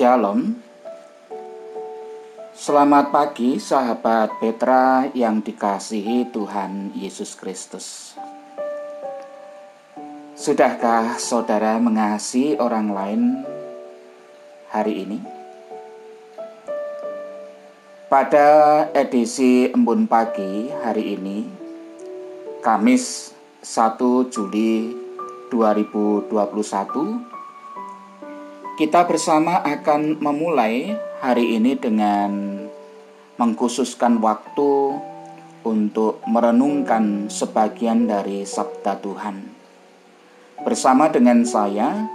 Shalom. Selamat pagi sahabat Petra yang dikasihi Tuhan Yesus Kristus. Sudahkah saudara mengasihi orang lain hari ini? Pada edisi Embun Pagi hari ini, Kamis 1 Juli 2021, kita bersama akan memulai hari ini dengan mengkhususkan waktu untuk merenungkan sebagian dari sabda Tuhan. Bersama dengan saya,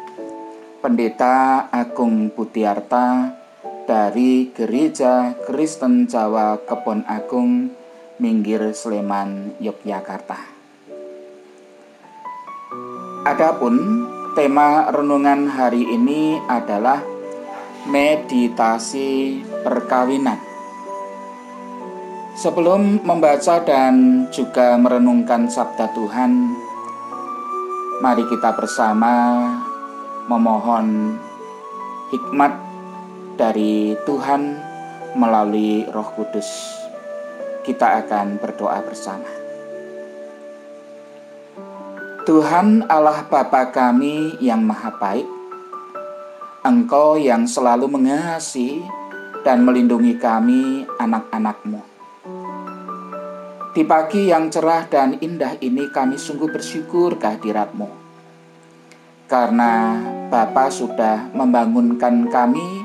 Pendeta Agung Budiarta dari Gereja Kristen Jawa Kebon Agung, Minggir Sleman, Yogyakarta. Adapun Tema renungan hari ini adalah meditasi perkawinan. Sebelum membaca dan juga merenungkan sabda Tuhan, mari kita bersama memohon hikmat dari Tuhan melalui Roh Kudus. Kita akan berdoa bersama. Tuhan Allah Bapa kami yang maha baik, Engkau yang selalu mengasihi dan melindungi kami anak-anakmu. Di pagi yang cerah dan indah ini kami sungguh bersyukur kehadiratmu. Karena Bapa sudah membangunkan kami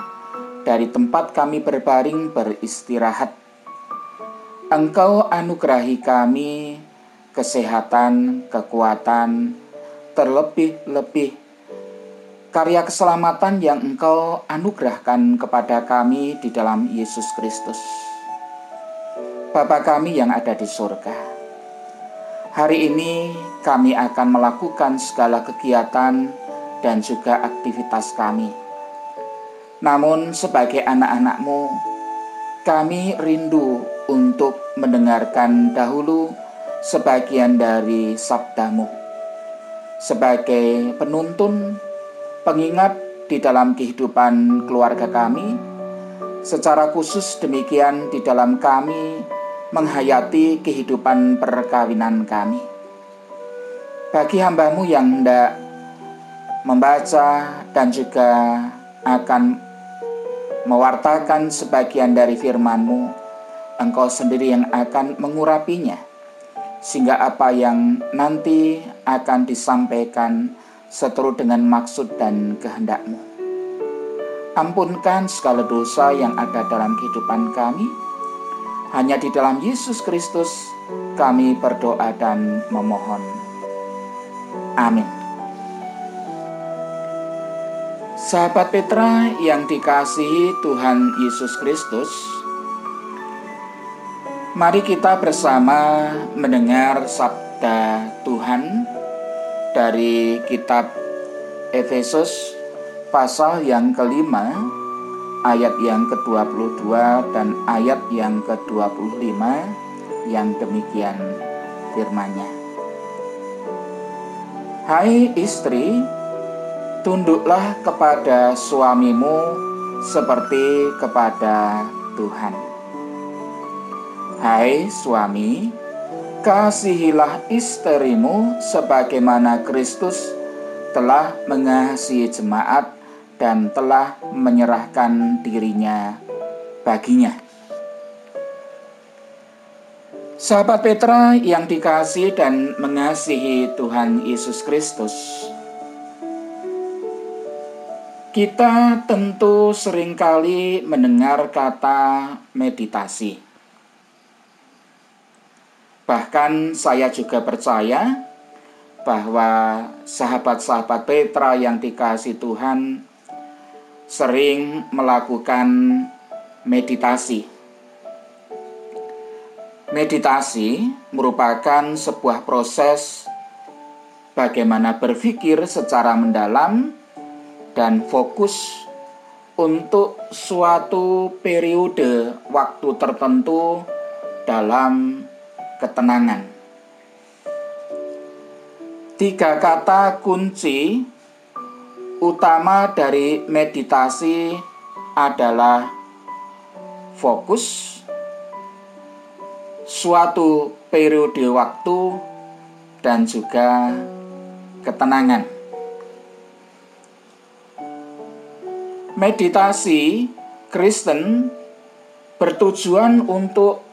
dari tempat kami berbaring beristirahat. Engkau anugerahi kami kesehatan, kekuatan, terlebih-lebih karya keselamatan yang Engkau anugerahkan kepada kami di dalam Yesus Kristus. Bapa kami yang ada di surga, hari ini kami akan melakukan segala kegiatan dan juga aktivitas kami. Namun sebagai anak-anakmu, kami rindu untuk mendengarkan dahulu sebagian dari sabdamu. Sebagai penuntun, pengingat di dalam kehidupan keluarga kami, secara khusus demikian di dalam kami menghayati kehidupan perkawinan kami. Bagi hambamu yang hendak membaca dan juga akan mewartakan sebagian dari firmanmu, engkau sendiri yang akan mengurapinya sehingga apa yang nanti akan disampaikan seturut dengan maksud dan kehendakmu. Ampunkan segala dosa yang ada dalam kehidupan kami. Hanya di dalam Yesus Kristus kami berdoa dan memohon. Amin. Sahabat Petra yang dikasihi Tuhan Yesus Kristus, Mari kita bersama mendengar sabda Tuhan dari kitab Efesus pasal yang kelima ayat yang ke-22 dan ayat yang ke-25 yang demikian firmannya. Hai istri, tunduklah kepada suamimu seperti kepada Tuhan. Hai suami, kasihilah istrimu sebagaimana Kristus telah mengasihi jemaat dan telah menyerahkan dirinya baginya. Sahabat Petra yang dikasih dan mengasihi Tuhan Yesus Kristus, kita tentu sering kali mendengar kata meditasi. Bahkan saya juga percaya bahwa sahabat-sahabat Petra yang dikasih Tuhan sering melakukan meditasi. Meditasi merupakan sebuah proses bagaimana berpikir secara mendalam dan fokus untuk suatu periode waktu tertentu dalam ketenangan. Tiga kata kunci utama dari meditasi adalah fokus suatu periode waktu dan juga ketenangan. Meditasi Kristen bertujuan untuk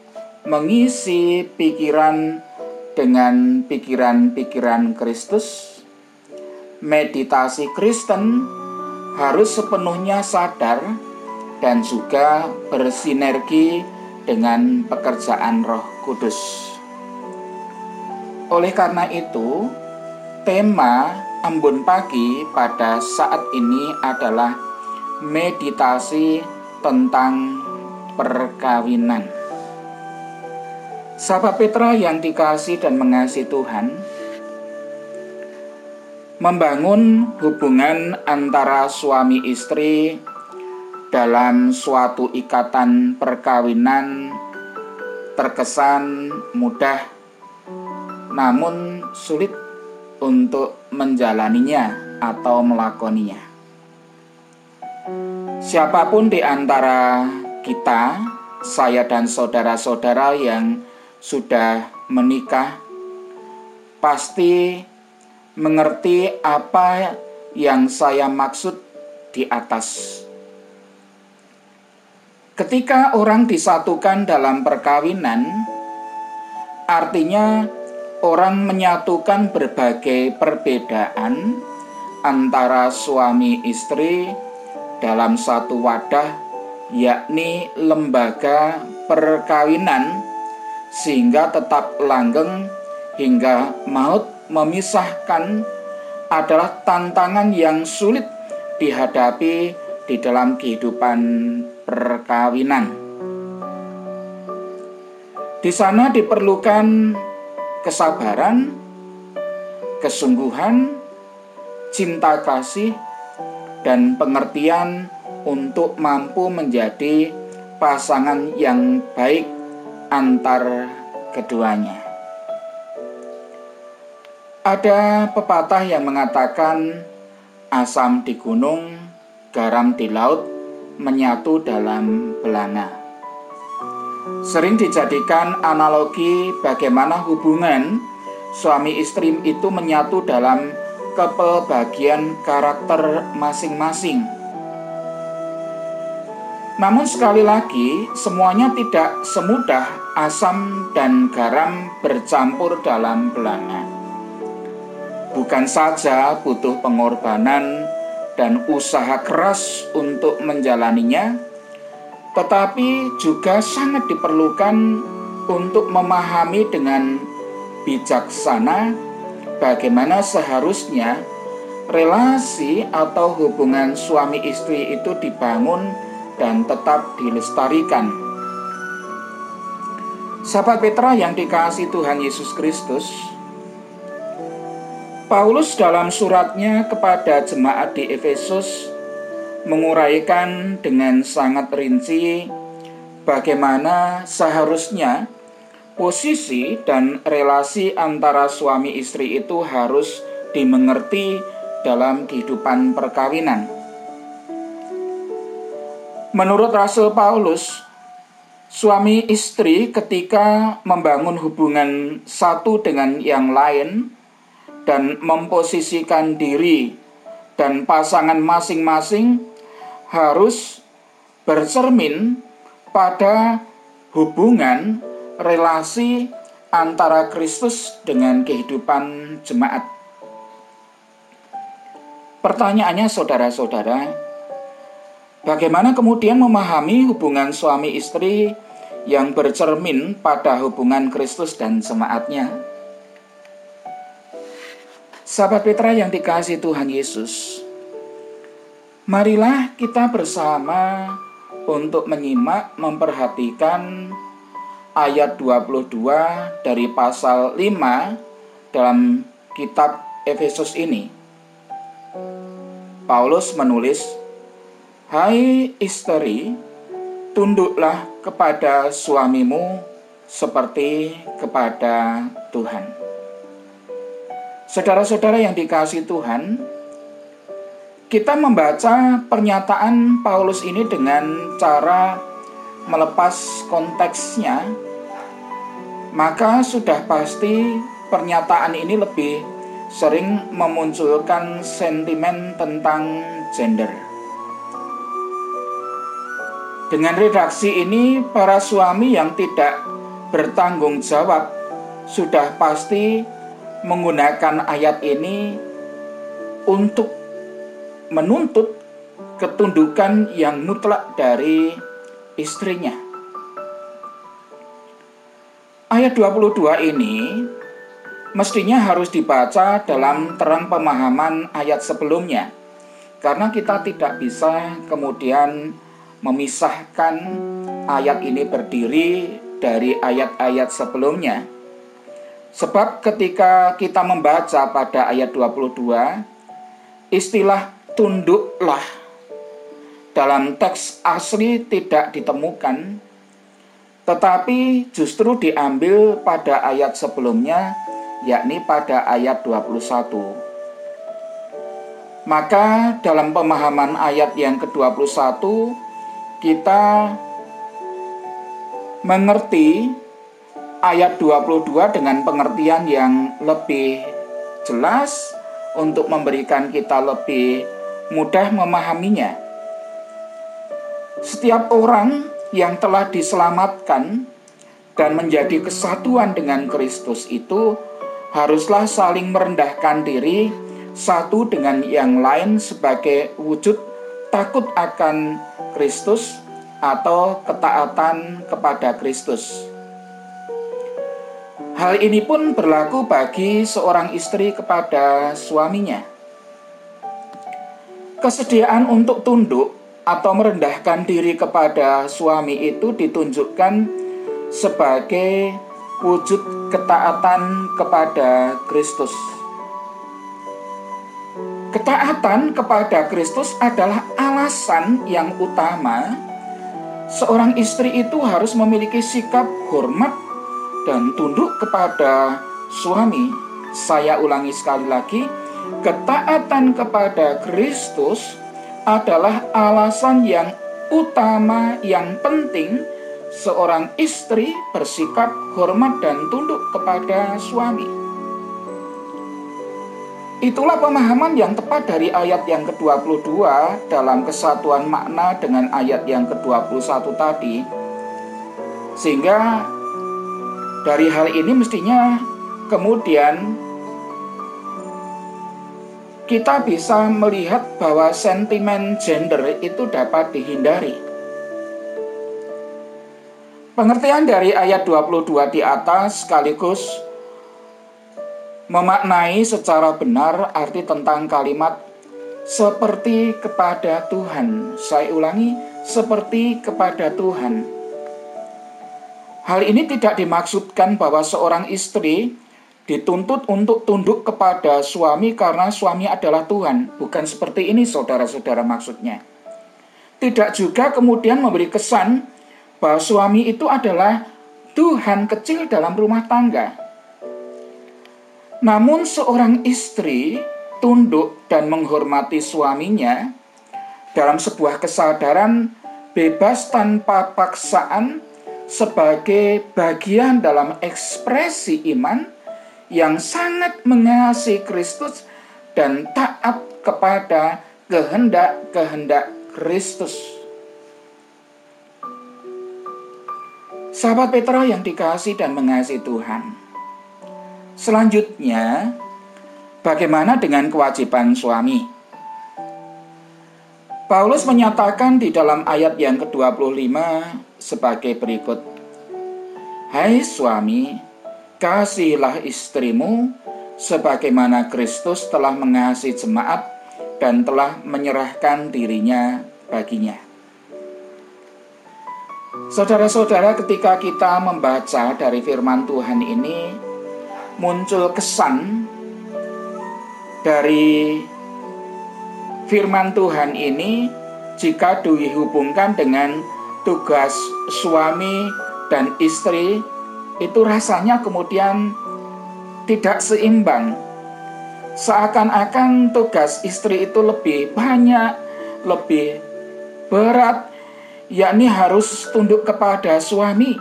mengisi pikiran dengan pikiran-pikiran Kristus. Meditasi Kristen harus sepenuhnya sadar dan juga bersinergi dengan pekerjaan Roh Kudus. Oleh karena itu, tema embun pagi pada saat ini adalah meditasi tentang perkawinan. Sahabat Petra yang dikasih dan mengasihi Tuhan, membangun hubungan antara suami istri dalam suatu ikatan perkawinan terkesan mudah namun sulit untuk menjalaninya atau melakoninya. Siapa pun di antara kita, saya dan saudara-saudara yang sudah menikah, pasti mengerti apa yang saya maksud di atas. Ketika orang disatukan dalam perkawinan, artinya orang menyatukan berbagai perbedaan antara suami istri dalam satu wadah, yakni lembaga perkawinan, sehingga tetap langgeng hingga maut memisahkan adalah tantangan yang sulit dihadapi di dalam kehidupan perkawinan. Di sana diperlukan kesabaran, kesungguhan, cinta kasih, dan pengertian untuk mampu menjadi pasangan yang baik antar keduanya. Ada pepatah yang mengatakan asam di gunung, garam di laut menyatu dalam belanga. Sering dijadikan analogi bagaimana hubungan suami istri itu menyatu dalam kepelbagian karakter masing-masing. Namun sekali lagi, semuanya tidak semudah asam dan garam bercampur dalam belanga bukan saja butuh pengorbanan dan usaha keras untuk menjalaninya, tetapi juga sangat diperlukan untuk memahami dengan bijaksana bagaimana seharusnya relasi atau hubungan suami istri itu dibangun dan tetap dilestarikan. Sahabat Petra yang dikasih Tuhan Yesus Kristus, Paulus dalam suratnya kepada jemaat di Efesus menguraikan dengan sangat rinci bagaimana seharusnya posisi dan relasi antara suami istri itu harus dimengerti dalam kehidupan perkawinan. Menurut Rasul Paulus, suami istri ketika membangun hubungan satu dengan yang lain dan memposisikan diri dan pasangan masing-masing harus bercermin pada hubungan relasi antara Kristus dengan kehidupan jemaat. Pertanyaannya saudara-saudara, bagaimana kemudian memahami hubungan suami istri yang bercermin pada hubungan Kristus dan jemaatnya? Sahabat Petra yang dikasih Tuhan Yesus, marilah kita bersama untuk menyimak, memperhatikan ayat 22 dari pasal 5 dalam kitab Efesus ini. Paulus menulis, Hai istri, tunduklah kepada suamimu seperti kepada Tuhan. Saudara-saudara yang dikasih Tuhan, kita membaca pernyataan Paulus ini dengan cara melepas konteksnya, maka sudah pasti pernyataan ini lebih sering memunculkan sentimen tentang gender. Dengan redaksi ini, para suami yang tidak bertanggung jawab sudah pasti menggunakan ayat ini untuk menuntut ketundukan yang mutlak dari istrinya. Ayat 22 ini mestinya harus dibaca dalam terang pemahaman ayat sebelumnya. Karena kita tidak bisa kemudian memisahkan ayat ini berdiri dari ayat-ayat sebelumnya. Sebab ketika kita membaca pada ayat 22, istilah tunduklah dalam teks asli tidak ditemukan, tetapi justru diambil pada ayat sebelumnya, yakni pada ayat 21. Maka dalam pemahaman ayat yang ke-21, kita mengerti ayat 22 dengan pengertian yang lebih jelas untuk memberikan kita lebih mudah memahaminya. Setiap orang yang telah diselamatkan dan menjadi kesatuan dengan Kristus itu haruslah saling merendahkan diri satu dengan yang lain sebagai wujud takut akan Kristus atau ketaatan kepada Kristus. Hal ini pun berlaku bagi seorang istri kepada suaminya. Kesediaan untuk tunduk atau merendahkan diri kepada suami itu ditunjukkan sebagai wujud ketaatan kepada Kristus. Ketaatan kepada Kristus adalah alasan yang utama seorang istri itu harus memiliki sikap hormat dan tunduk kepada suami. Saya ulangi sekali lagi, ketaatan kepada Kristus adalah alasan yang utama yang penting seorang istri bersikap hormat dan tunduk kepada suami. Itulah pemahaman yang tepat dari ayat yang ke-22 dalam kesatuan makna dengan ayat yang ke-21 tadi. Sehingga dari hal ini mestinya kemudian kita bisa melihat bahwa sentimen gender itu dapat dihindari. Pengertian dari ayat 22 di atas sekaligus memaknai secara benar arti tentang kalimat seperti kepada Tuhan. Saya ulangi, seperti kepada Tuhan. Hal ini tidak dimaksudkan bahwa seorang istri dituntut untuk tunduk kepada suami karena suami adalah Tuhan. Bukan seperti ini saudara-saudara maksudnya. Tidak juga kemudian memberi kesan bahwa suami itu adalah Tuhan kecil dalam rumah tangga. Namun seorang istri tunduk dan menghormati suaminya dalam sebuah kesadaran bebas tanpa paksaan sebagai bagian dalam ekspresi iman yang sangat mengasihi Kristus dan taat kepada kehendak-kehendak Kristus. Sahabat Petra yang dikasih dan mengasihi Tuhan. Selanjutnya, bagaimana dengan kewajiban suami? Paulus menyatakan di dalam ayat yang ke-25 sebagai berikut. Hai suami, Kasihilah istrimu sebagaimana Kristus telah mengasihi jemaat dan telah menyerahkan dirinya baginya. Saudara-saudara, ketika kita membaca dari firman Tuhan ini, muncul kesan dari firman Tuhan ini jika dihubungkan dengan tugas suami dan istri itu rasanya kemudian tidak seimbang. seakan-akan tugas istri itu lebih banyak, lebih berat, yakni harus tunduk kepada suami.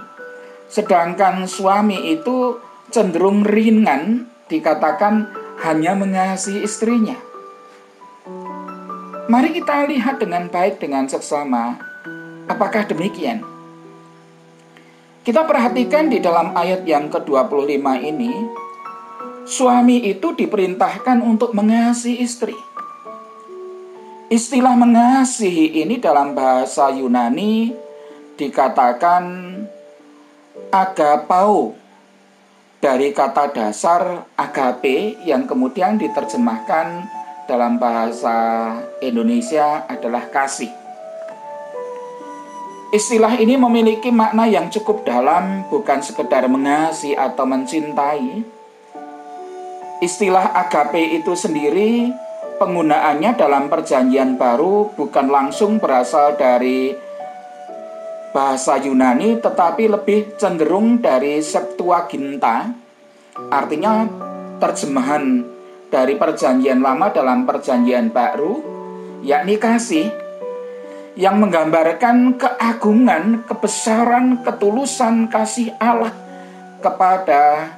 Sedangkan suami itu cenderung ringan, dikatakan hanya mengasihi istrinya. Mari kita lihat dengan baik dengan seksama, apakah demikian? Kita perhatikan di dalam ayat yang ke-25 ini, suami itu diperintahkan untuk mengasihi istri. Istilah mengasihi ini dalam bahasa Yunani dikatakan agapau dari kata dasar agape yang kemudian diterjemahkan dalam bahasa Indonesia adalah kasih. Istilah ini memiliki makna yang cukup dalam, bukan sekedar mengasihi atau mencintai. Istilah agape itu sendiri penggunaannya dalam perjanjian baru bukan langsung berasal dari bahasa Yunani tetapi lebih cenderung dari Septuaginta artinya terjemahan dari perjanjian lama dalam perjanjian baru yakni kasih yang menggambarkan keagungan, kebesaran, ketulusan kasih Allah kepada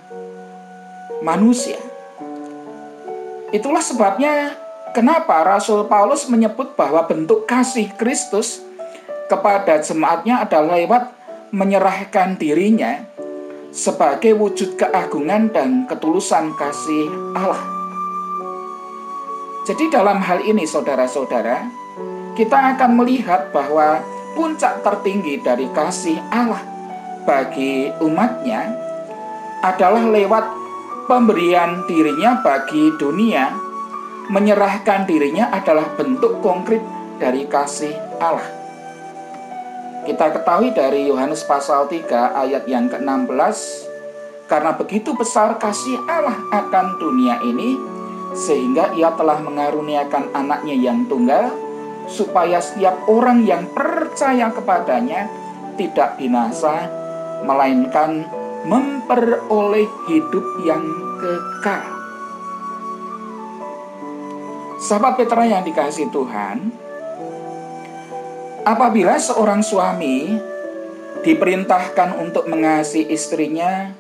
manusia. Itulah sebabnya Kenapa Rasul Paulus menyebut bahwa bentuk kasih Kristus kepada jemaatnya adalah lewat menyerahkan dirinya sebagai wujud keagungan dan ketulusan kasih Allah. Jadi dalam hal ini saudara-saudara, kita akan melihat bahwa puncak tertinggi dari kasih Allah bagi umatnya adalah lewat pemberian dirinya bagi dunia menyerahkan dirinya adalah bentuk konkret dari kasih Allah. Kita ketahui dari Yohanes pasal 3 ayat yang ke-16, karena begitu besar kasih Allah akan dunia ini, sehingga ia telah mengaruniakan anaknya yang tunggal, supaya setiap orang yang percaya kepadanya tidak binasa, melainkan memperoleh hidup yang kekal. Sahabat Petra yang dikasih Tuhan, apabila seorang suami diperintahkan untuk mengasihi istrinya,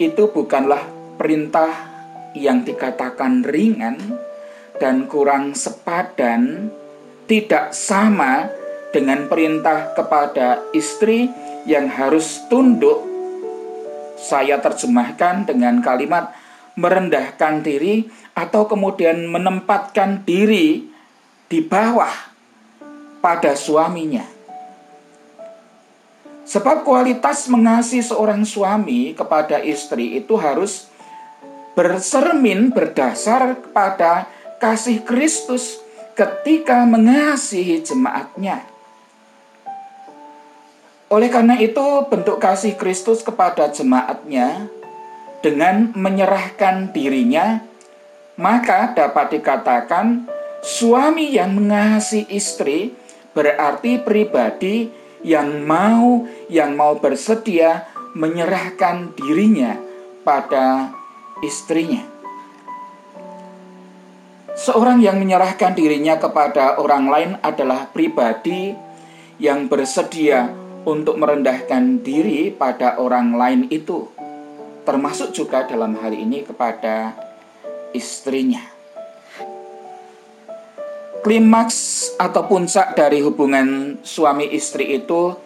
itu bukanlah perintah yang dikatakan ringan dan kurang sepadan, tidak sama dengan perintah kepada istri yang harus tunduk. Saya terjemahkan dengan kalimat merendahkan diri atau kemudian menempatkan diri di bawah pada suaminya. Sebab kualitas mengasihi seorang suami kepada istri itu harus bersermin berdasar kepada kasih Kristus ketika mengasihi jemaatnya. Oleh karena itu, bentuk kasih Kristus kepada jemaatnya dengan menyerahkan dirinya, maka dapat dikatakan suami yang mengasihi istri berarti pribadi yang mau yang mau bersedia menyerahkan dirinya pada istrinya. Seorang yang menyerahkan dirinya kepada orang lain adalah pribadi yang bersedia untuk merendahkan diri pada orang lain itu termasuk juga dalam hal ini kepada istrinya. Klimaks atau puncak dari hubungan suami istri itu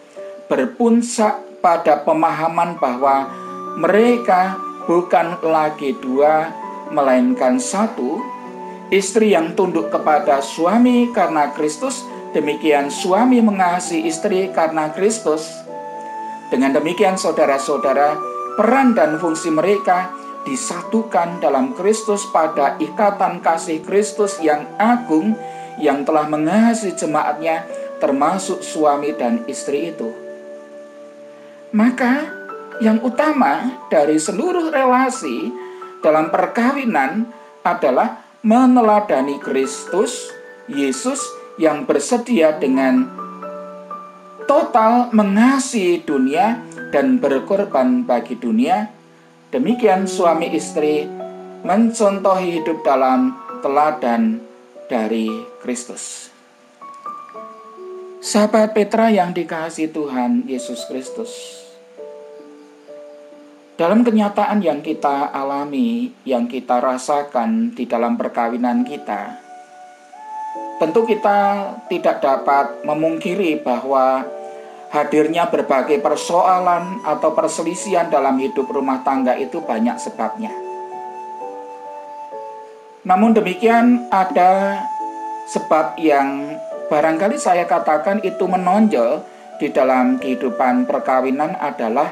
berpuncak pada pemahaman bahwa mereka bukan lagi dua, melainkan satu. Istri yang tunduk kepada suami karena Kristus, demikian suami mengasihi istri karena Kristus. Dengan demikian, saudara-saudara, peran dan fungsi mereka disatukan dalam Kristus pada ikatan kasih Kristus yang agung yang telah mengasihi jemaatnya termasuk suami dan istri itu. Maka yang utama dari seluruh relasi dalam perkawinan adalah meneladani Kristus, Yesus yang bersedia dengan total mengasihi dunia dan berkorban bagi dunia, demikian suami istri mencontohi hidup dalam teladan dari Kristus. Sahabat Petra yang dikasih Tuhan Yesus Kristus. Dalam kenyataan yang kita alami, yang kita rasakan di dalam perkawinan kita, tentu kita tidak dapat memungkiri bahwa hadirnya berbagai persoalan atau perselisihan dalam hidup rumah tangga itu banyak sebabnya. Namun demikian ada sebab yang barangkali saya katakan itu menonjol di dalam kehidupan perkawinan adalah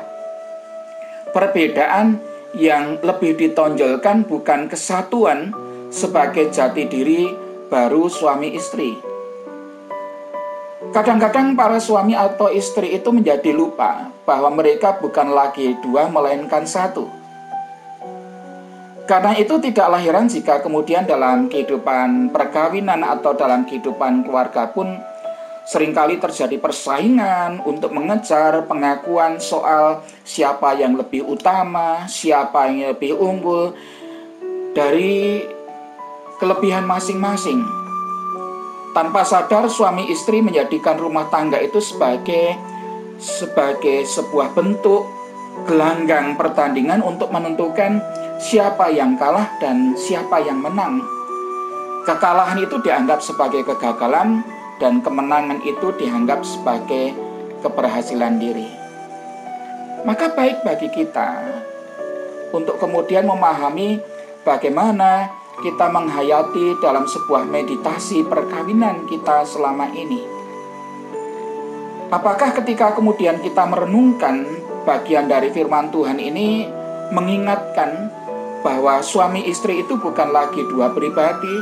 perbedaan yang lebih ditonjolkan bukan kesatuan sebagai jati diri baru suami istri. Kadang-kadang para suami atau istri itu menjadi lupa bahwa mereka bukan lagi dua melainkan satu. Karena itu tidak lahiran jika kemudian dalam kehidupan perkawinan atau dalam kehidupan keluarga pun sering kali terjadi persaingan untuk mengejar pengakuan soal siapa yang lebih utama, siapa yang lebih unggul dari kelebihan masing-masing. Tanpa sadar suami istri menjadikan rumah tangga itu sebagai sebagai sebuah bentuk gelanggang pertandingan untuk menentukan siapa yang kalah dan siapa yang menang. Kekalahan itu dianggap sebagai kegagalan dan kemenangan itu dianggap sebagai keberhasilan diri. Maka baik bagi kita untuk kemudian memahami bagaimana kita menghayati dalam sebuah meditasi perkawinan kita selama ini. Apakah ketika kemudian kita merenungkan bagian dari firman Tuhan ini mengingatkan bahwa suami istri itu bukan lagi dua pribadi.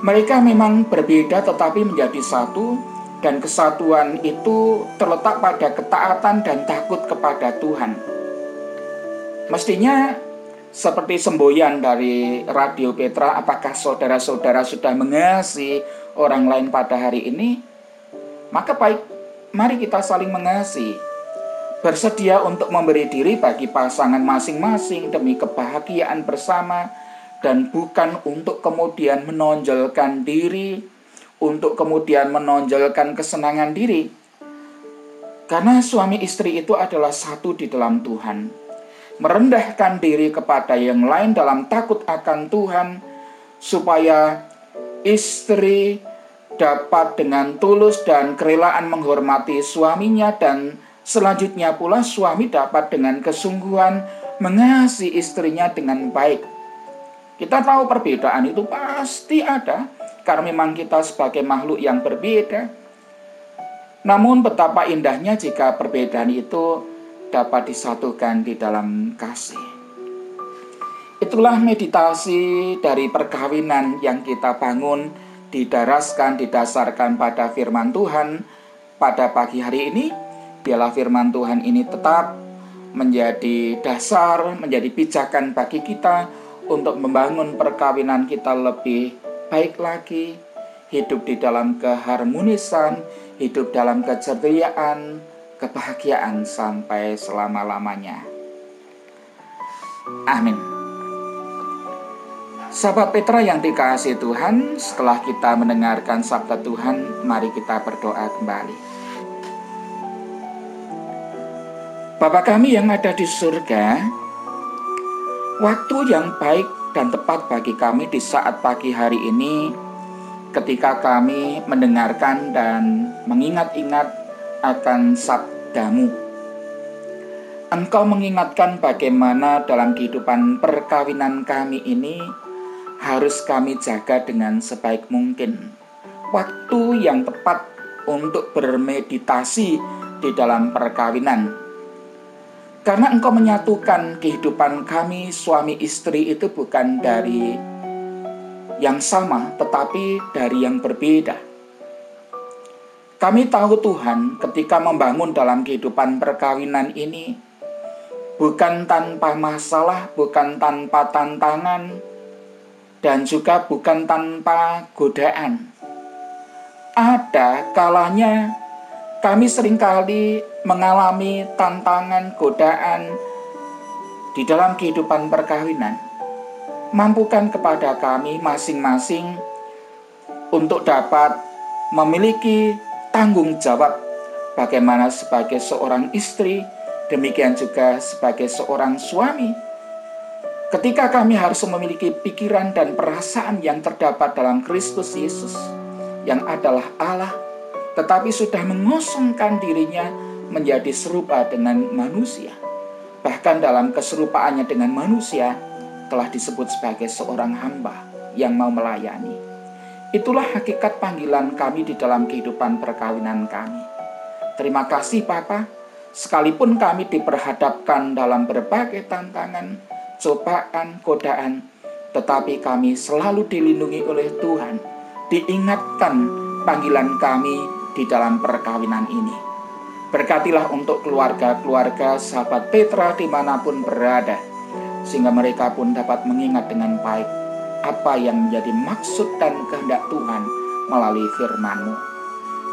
Mereka memang berbeda tetapi menjadi satu dan kesatuan itu terletak pada ketaatan dan takut kepada Tuhan. Mestinya seperti semboyan dari Radio Petra, apakah saudara-saudara sudah mengasihi orang lain pada hari ini? Maka baik, mari kita saling mengasihi bersedia untuk memberi diri bagi pasangan masing-masing demi kebahagiaan bersama dan bukan untuk kemudian menonjolkan diri, untuk kemudian menonjolkan kesenangan diri. Karena suami istri itu adalah satu di dalam Tuhan. Merendahkan diri kepada yang lain dalam takut akan Tuhan supaya istri dapat dengan tulus dan kerelaan menghormati suaminya dan Selanjutnya pula suami dapat dengan kesungguhan mengasihi istrinya dengan baik. Kita tahu perbedaan itu pasti ada karena memang kita sebagai makhluk yang berbeda. Namun betapa indahnya jika perbedaan itu dapat disatukan di dalam kasih. Itulah meditasi dari perkawinan yang kita bangun, didaraskan, didasarkan pada firman Tuhan pada pagi hari ini biarlah firman Tuhan ini tetap menjadi dasar, menjadi pijakan bagi kita untuk membangun perkawinan kita lebih baik lagi, hidup di dalam keharmonisan, hidup dalam keceriaan, kebahagiaan sampai selama-lamanya. Amin. Sahabat Petra yang dikasih Tuhan, setelah kita mendengarkan sabda Tuhan, mari kita berdoa kembali. Bapa kami yang ada di surga, waktu yang baik dan tepat bagi kami di saat pagi hari ini ketika kami mendengarkan dan mengingat-ingat akan sabdamu. Engkau mengingatkan bagaimana dalam kehidupan perkawinan kami ini harus kami jaga dengan sebaik mungkin. Waktu yang tepat untuk bermeditasi di dalam perkawinan karena engkau menyatukan kehidupan kami suami istri itu bukan dari yang sama tetapi dari yang berbeda. Kami tahu Tuhan ketika membangun dalam kehidupan perkawinan ini bukan tanpa masalah, bukan tanpa tantangan, dan juga bukan tanpa godaan. Ada kalanya kami sering kali mengalami tantangan, godaan di dalam kehidupan perkawinan. mampukan kepada kami masing-masing untuk dapat memiliki tanggung jawab bagaimana sebagai seorang istri, demikian juga sebagai seorang suami. Ketika kami harus memiliki pikiran dan perasaan yang terdapat dalam Kristus Yesus, yang adalah Allah, tetapi sudah mengosongkan dirinya menjadi serupa dengan manusia. Bahkan dalam keserupaannya dengan manusia, telah disebut sebagai seorang hamba yang mau melayani. Itulah hakikat panggilan kami di dalam kehidupan perkawinan kami. Terima kasih Papa, sekalipun kami diperhadapkan dalam berbagai tantangan, cobaan, godaan, tetapi kami selalu dilindungi oleh Tuhan, diingatkan panggilan kami di dalam perkawinan ini. Berkatilah untuk keluarga-keluarga sahabat Petra di mana pun berada, sehingga mereka pun dapat mengingat dengan baik apa yang menjadi maksud dan kehendak Tuhan melalui firman-Mu.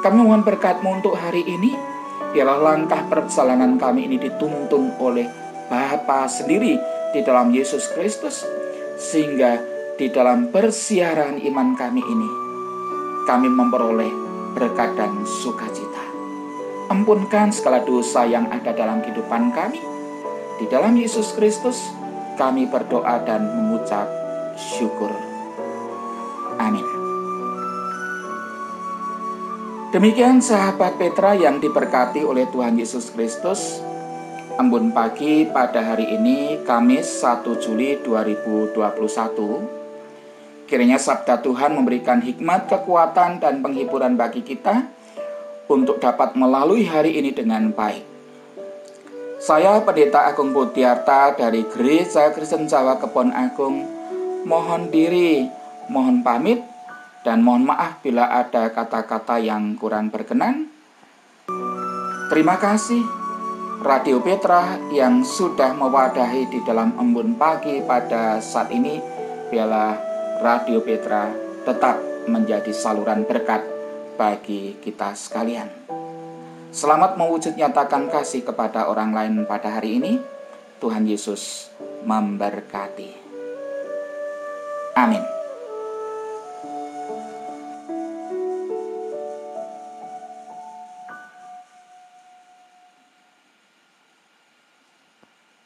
Kami mohon berkat-Mu untuk hari ini, biarlah langkah perjalanan kami ini dituntun oleh Bapa sendiri di dalam Yesus Kristus, sehingga di dalam persiaran iman kami ini, kami memperoleh berkat dan sukacita. Ampunkan segala dosa yang ada dalam kehidupan kami. Di dalam Yesus Kristus, kami berdoa dan mengucap syukur. Amin. Demikian sahabat Petra yang diberkati oleh Tuhan Yesus Kristus. Embun pagi pada hari ini Kamis 1 Juli 2021. Kiranya sabda Tuhan memberikan hikmat, kekuatan, dan penghiburan bagi kita untuk dapat melalui hari ini dengan baik. Saya Pendeta Agung Putiarta dari Gereja Kristen Jawa Kebon Agung mohon diri, mohon pamit, dan mohon maaf bila ada kata-kata yang kurang berkenan. Terima kasih Radio Petra yang sudah mewadahi di dalam embun pagi pada saat ini. Biarlah Radio Petra tetap menjadi saluran berkat bagi kita sekalian. Selamat mewujud nyatakan kasih kepada orang lain pada hari ini. Tuhan Yesus memberkati. Amin.